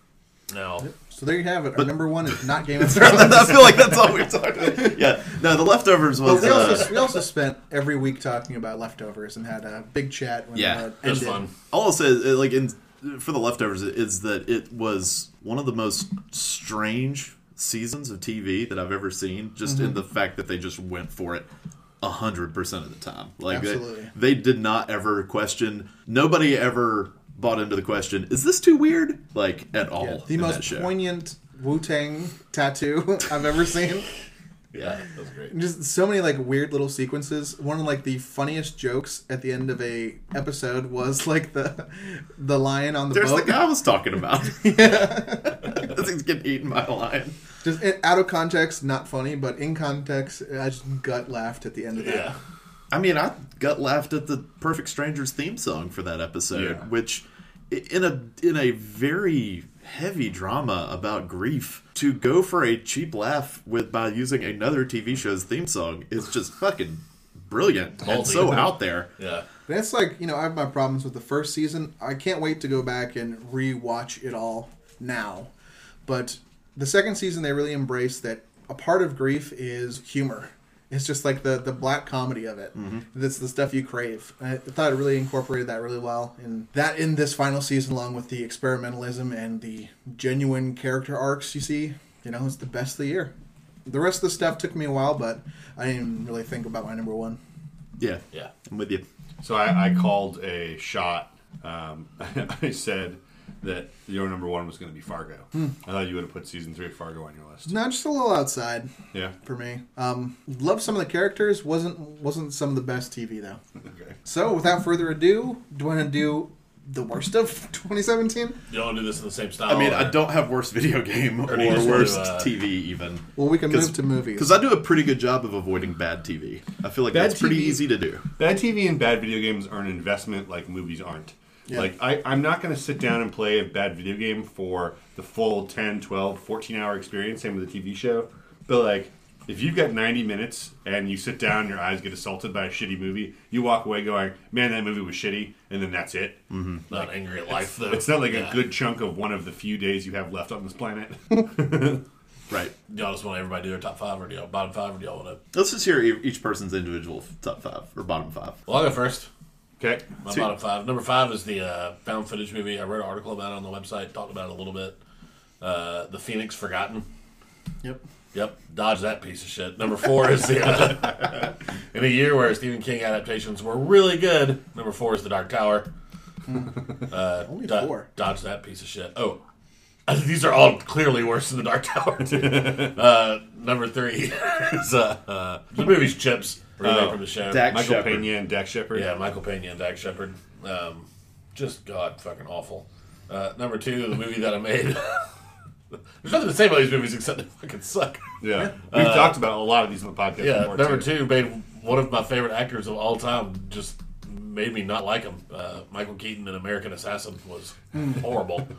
Now, So there you have it. Our number one is not Game of Thrones. I feel like that's all we're talking about. Yeah, no, the leftovers But was. we Uh, also, we also spent every week talking about leftovers and had a big chat. When, Yeah, uh, it was fun. all I'll say, is, uh, like in for the leftovers, is that it was one of the most strange seasons of TV that I've ever seen. Just Mm-hmm. in the fact that they just went for it a hundred percent of the time. Like they, they did not ever question. Nobody ever bought into the question. Is this too weird? Like at all? Yeah, the most poignant Wu Tang tattoo I've ever seen. yeah, that was great. Just so many like weird little sequences. One of like the funniest jokes at the end of a episode was like the the lion on the There's the boat. guy I was talking about. yeah, this thing's getting eaten by a lion. Just eh, out of context, not funny, but in context, I just gut laughed at the end of that. Yeah, I mean, I got laughed at the Perfect Strangers theme song for that episode, Yeah. which in a in a very heavy drama about grief to go for a cheap laugh with by using another TV show's theme song is just fucking brilliant and so out there. yeah. That's like you know, I have my problems with the first season. I can't wait to go back and re-watch it all now. But the second season, they really embrace that a part of grief is humor. It's just like the the black comedy of it. That's the stuff you crave. I thought it really incorporated that really well, and that in this final season, along with the experimentalism and the genuine character arcs you see, you know, it's the best of the year. The rest of the stuff took me a while, but I didn't really think about my number one. Yeah, Yeah. I'm with you. So I, I called a shot. Um, I said that your number one was going to be Fargo. I thought you would have put season three of Fargo on your list. No, just a little outside. Yeah. for me. Um, love some of the characters. wasn't wasn't some of the best TV though. Okay. So without further ado, do you want to do the worst of 2017? You don't want to do this in the same style. I mean, I don't have worst video game or, Or do you just worst wanna, uh, TV even. Well, we can 'Cause- move to movies. Because I do a pretty good job of avoiding bad TV. I feel like Bad that's pretty easy to do. Bad TV and bad video games are an investment like movies aren't. Yeah. Like, I, I'm not going to sit down and play a bad video game for the full 10, 12, 14 hour experience, same with a TV show. But, like, if you've got 90 minutes and you sit down, and your eyes get assaulted by a shitty movie, you walk away going, man, that movie was shitty, and then that's it. Mm-hmm. not angry at life though. It's not like Yeah. a good chunk of one of the few days you have left on this planet. Right. Y'all just want everybody to do their top five, or do y'all bottom five, or do y'all want to? Let's just hear e- each person's individual top five or bottom five. Well, I'll go first. Okay. My Two. bottom five. Number five is the uh, found footage movie. I wrote an article about it on the website, talked about it a little bit. Uh, the Phoenix Forgotten. yep. Yep, dodge that piece of shit. Number four is the uh, in a year where Stephen King adaptations were really good. Number four is the Dark Tower. Uh, Only do- four. Dodge that piece of shit. Oh, these are all clearly worse than the Dark Tower. uh, number three is uh, uh, the movie's Chips, remake Oh, from the show. Dax Michael Shepard. Pena and Dax Shepard. Yeah, Michael Pena and Dax Shepard. Um, just God, fucking awful. Uh, number two, the movie that I made. There's nothing to say about these movies except they fucking suck. Yeah. We've talked about a lot of these on the podcast Yeah, before, number too. two made one of my favorite actors of all time. Just made me not like him. Uh, Michael Keaton in American Assassin was horrible.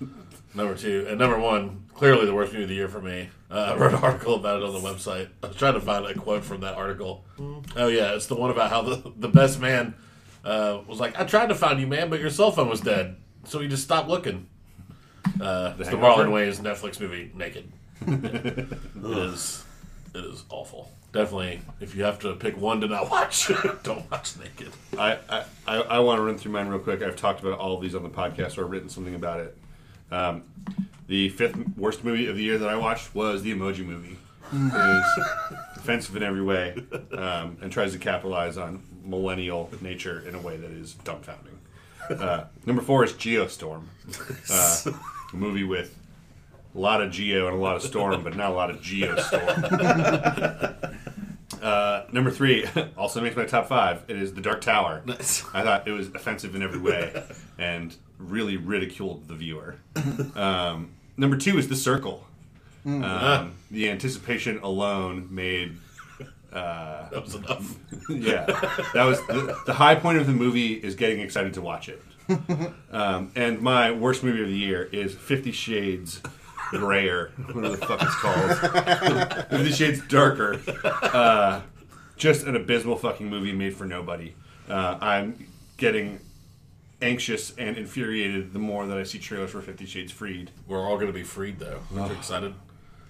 number two and number one, clearly the worst movie of the year for me. Uh, I wrote an article about it on the website. I was trying to find a quote from that article. Oh yeah, it's the one about how the the best man uh, was like, "I tried to find you, man, but your cell phone was dead, so he just stopped looking." Uh, it's the? Marlon Wayans Netflix movie, Naked. it is it is awful. Definitely, if you have to pick one to not watch, don't watch Naked. I, I, I, I want to run through mine real quick. I've talked about all of these on the podcast or I've written something about it. Um, the fifth worst movie of the year that I watched was the Emoji Movie. It is offensive in every way um, and tries to capitalize on millennial nature in a way that is dumbfounding. Uh, number four is Geostorm, uh, a movie with a lot of geo and a lot of storm, but not a lot of geostorm. Uh, number three also makes my top five. It is The Dark Tower. Nice. I thought it was offensive in every way and really ridiculed the viewer. Um, number two is The Circle. Um, the anticipation alone made That was enough. yeah, that was the, the high point of the movie is getting excited to watch it. Um, and my worst movie of the year is Fifty Shades Grayer, whatever the fuck it's called. Fifty Shades Darker. Uh, just an abysmal fucking movie made for nobody. Uh, I'm getting anxious and infuriated the more that I see trailers for Fifty Shades Freed. We're all going to be freed, though. Aren't you excited?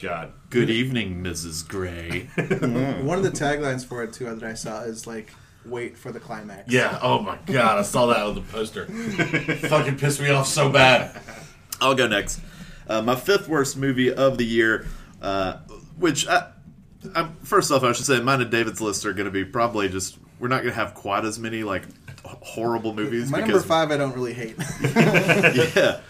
God, Good evening, Mrs. Grey. One of the taglines for it too that I saw is like "Wait for the climax." Yeah. Oh my god, I saw that on the poster. Fucking pissed me off so bad. I'll go next. Uh, my fifth worst movie of the year, uh, which I, I, first off, I should say mine and David's list are going to be probably just we're not going to have quite as many like horrible movies. My because, number five, I don't really hate. yeah.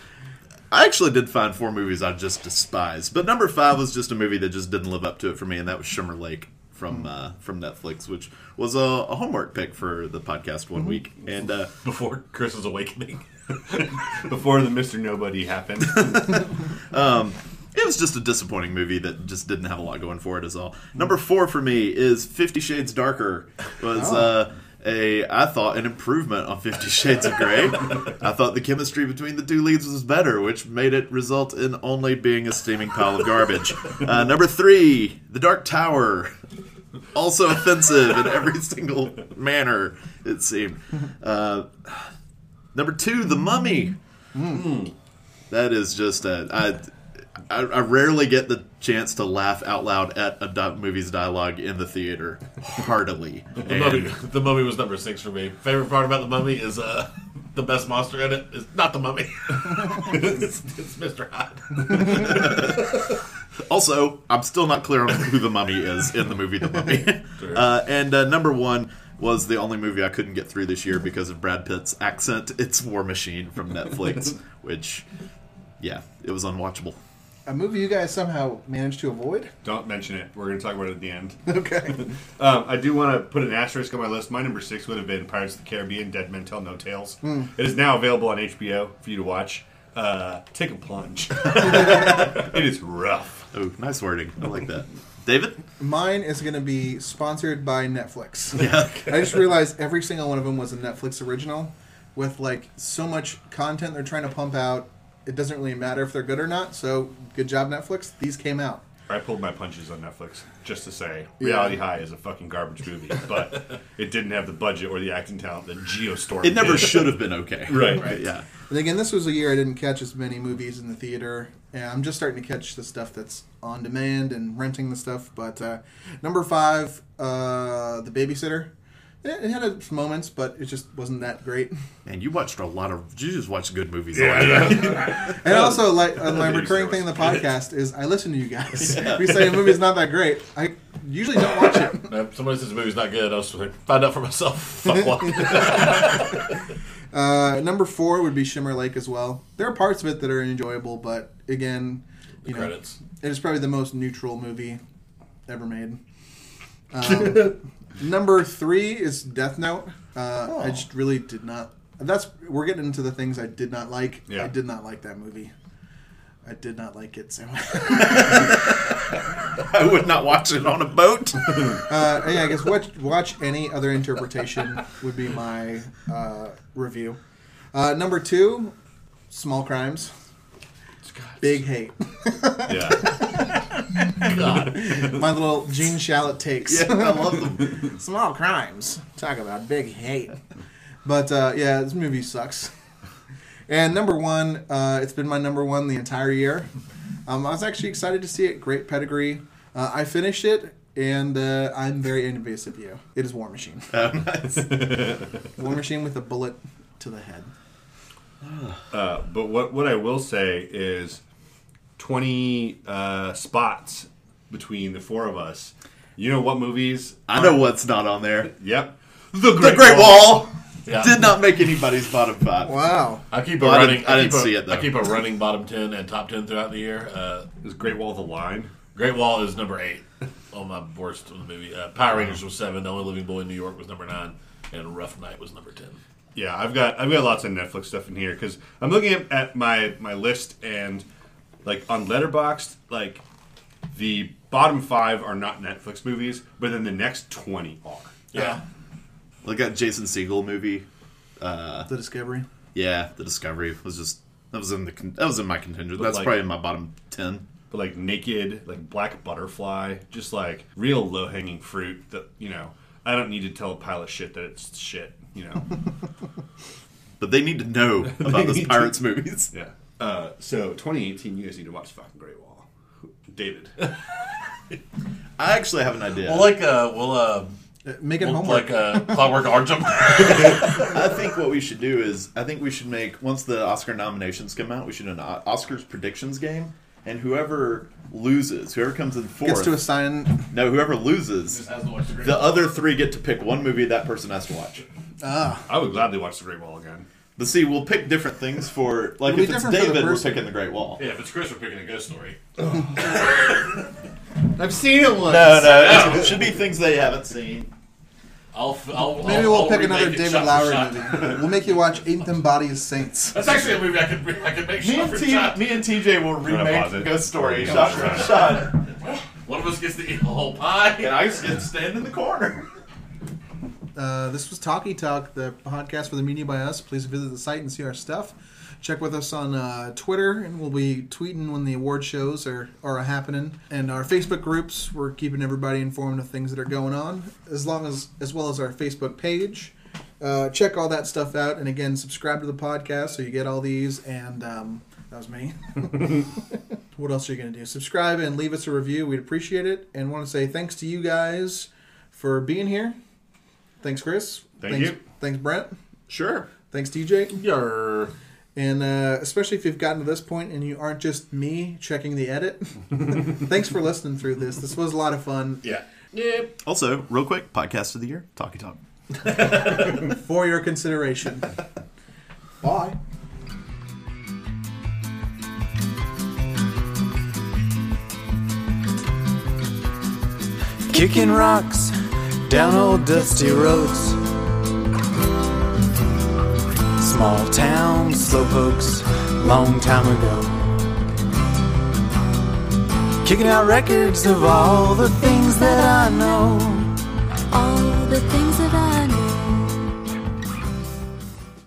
I actually did find four movies I just despise, but number five was just a movie that just didn't live up to it for me, and that was Shimmer Lake from uh, from Netflix, which was a, a homework pick for the podcast one week. And uh, Before Chris's awakening. before the Mister Nobody happened, It was just a disappointing movie that just didn't have a lot going for it. Is all. Number four for me is Fifty Shades Darker. Was uh, a I thought an improvement on Fifty Shades of Grey. I thought the chemistry between the two leads was better, which made it result in only being a steaming pile of garbage. Uh, number three, The Dark Tower. Also offensive in every single manner, it seemed. Uh, number two, The Mummy. That is just a. I, I, I rarely get the chance to laugh out loud at a di- movie's dialogue in the theater heartily. The mummy, the mummy was number six for me. Favorite part about the mummy is uh, the best monster in it is not the mummy. it's, it's Mr. Hyde. Also, I'm still not clear on who the mummy is in the movie The Mummy. Uh, and uh, number one was the only movie I couldn't get through this year because of Brad Pitt's accent. It's War Machine from Netflix, which, yeah, it was unwatchable. A movie you guys somehow managed to avoid. don't mention it. We're going to talk about it at the end. Okay. Um, I do want to put an asterisk on my list. My number six would have been Pirates of the Caribbean: Dead Men Tell No Tales. It is now available on HBO for you to watch. Uh, take a plunge. it is rough. Oh, nice wording. I like that. David? Mine is going to be sponsored by Netflix. Yeah. I just realized every single one of them was a Netflix original with like so much content they're trying to pump out. It doesn't really matter if they're good or not. So good job, Netflix. These came out. I pulled my punches on Netflix just to say Yeah. Reality High is a fucking garbage movie, but it didn't have the budget or the acting talent that Geostorm. It never did. should have been okay. Right. But yeah. And again, this was a year I didn't catch as many movies in the theater. And I'm just starting to catch the stuff that's on demand and renting the stuff. But uh, number five, uh, The Babysitter. It, it had its moments, but it just wasn't that great. And you watched a lot of. You just watched good movies. Yeah, a yeah. And also, like uh, my recurring thing in the podcast is I listen to you guys. If you say a movie's not that great, I usually don't watch it. If somebody says the movie's not good, I'll just find out for myself. Fuck what. Uh, number four would be Shimmer Lake as well. There are parts of it that are enjoyable, but again, The you know, credits. it is probably the most neutral movie ever made. Um, number three is Death Note. Uh, I just really did not. That's we're getting into the things I did not like. Yeah. I did not like that movie. I did not like it. So, I would not watch it on a boat. uh, yeah, I guess watch watch any other interpretation would be my uh, review. Uh, number two, Small Crimes. Big hate. yeah. God. My little Gene Shalit takes. yeah, I love them. Small crimes. Talk about big hate. But uh, yeah, this movie sucks. And number one, uh, it's been my number one the entire year. Um, I was actually excited to see it. Great pedigree. Uh, I finished it, and uh, I'm very envious of you. It is War Machine. Oh, nice. War Machine with a bullet to the head. Uh, but what what I will say is, twenty uh, spots between the four of us. You know what movies? I know what's not on there. Yep. The Great, Wall Yeah. did not make anybody's bottom five. Wow. I keep a Well, I running. didn't- I didn't a- see it, though. I keep a running bottom ten and top ten throughout the year. Uh, Is Great Wall the Line? Great Wall is number eight on my worst of the movie. Uh, Power Rangers was seven. The Only Living Boy in New York was number nine, and Rough Night was number ten. Yeah, I've got I've got lots of Netflix stuff in here because I'm looking at, at my my list and like on Letterboxd, like the bottom five are not Netflix movies, but then the next twenty are. Yeah, Look at Jason Segel movie. Uh, The Discovery. yeah, The Discovery was just that was in the con- that was in my contingent. That's like- probably in my bottom ten. But like Naked, like Black Butterfly, just like real low hanging fruit that you know I don't need to tell a pile of shit that it's shit. You know, but they need to know about those need to- Pirates movies. Yeah. Uh, so 2018, you guys need to watch fucking Great Wall. David. I actually have an idea. Well, like uh, we'll Uh, Make it we'll, homework. like uh, Clockwork Orange 'em. I think what we should do is I think we should make once the Oscar nominations come out, we should do an O- Oscars predictions game, and whoever loses, whoever comes in fourth, Gets to assign. no, whoever loses, Has to watch the the other three get to pick one movie that person has to watch. Ah, I would gladly watch The Great Wall again. But see, we'll pick different things for like It'll be if it's different for the David, we're person. picking the Great Wall. Yeah, if it's Chris, we're picking a ghost story. I've seen it once. No, no, it should be things they haven't seen. I'll, I'll maybe I'll, we'll I'll pick another David shot for Lowery shot. movie. We'll make you watch Ain't Them Bodies Saints. That's actually a movie I could I could make Me and, T- shot. me and TJ will remake pause it. Ghost Story Yeah, shot sure. for shot, One of us gets to eat a whole pie. and I just get to stand in the corner. Uh, this was Talkie Talk, the podcast for the media by us. Please visit the site and see our stuff. Check with us on uh, Twitter, and we'll be tweeting when the award shows are, are happening. And our Facebook groups, we're keeping everybody informed of things that are going on, as long as as well as our Facebook page. Uh, check all that stuff out, and again, subscribe to the podcast so you get all these. And um, that was me. what else are you going to do? Subscribe and leave us a review. We'd appreciate it. And want to say thanks to you guys for being here. Thanks, Chris. Thank thanks, you. Thanks, Brent. Sure. Thanks, DJ. Yarr. And uh, especially if you've gotten to this point and you aren't just me checking the edit. thanks for listening through this. This was a lot of fun. Yeah. Yep. Also, real quick, podcast of the year, Talkie Talk. For your consideration. Bye. Kicking rocks down old dusty roads small town slowpokes long time ago. Kicking out records of all the things that I know. All the things